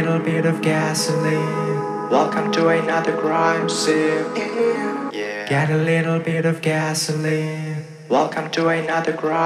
little bit of gasoline. Welcome to another crime scene. Yeah. Get a little bit of gasoline. Welcome to another crime.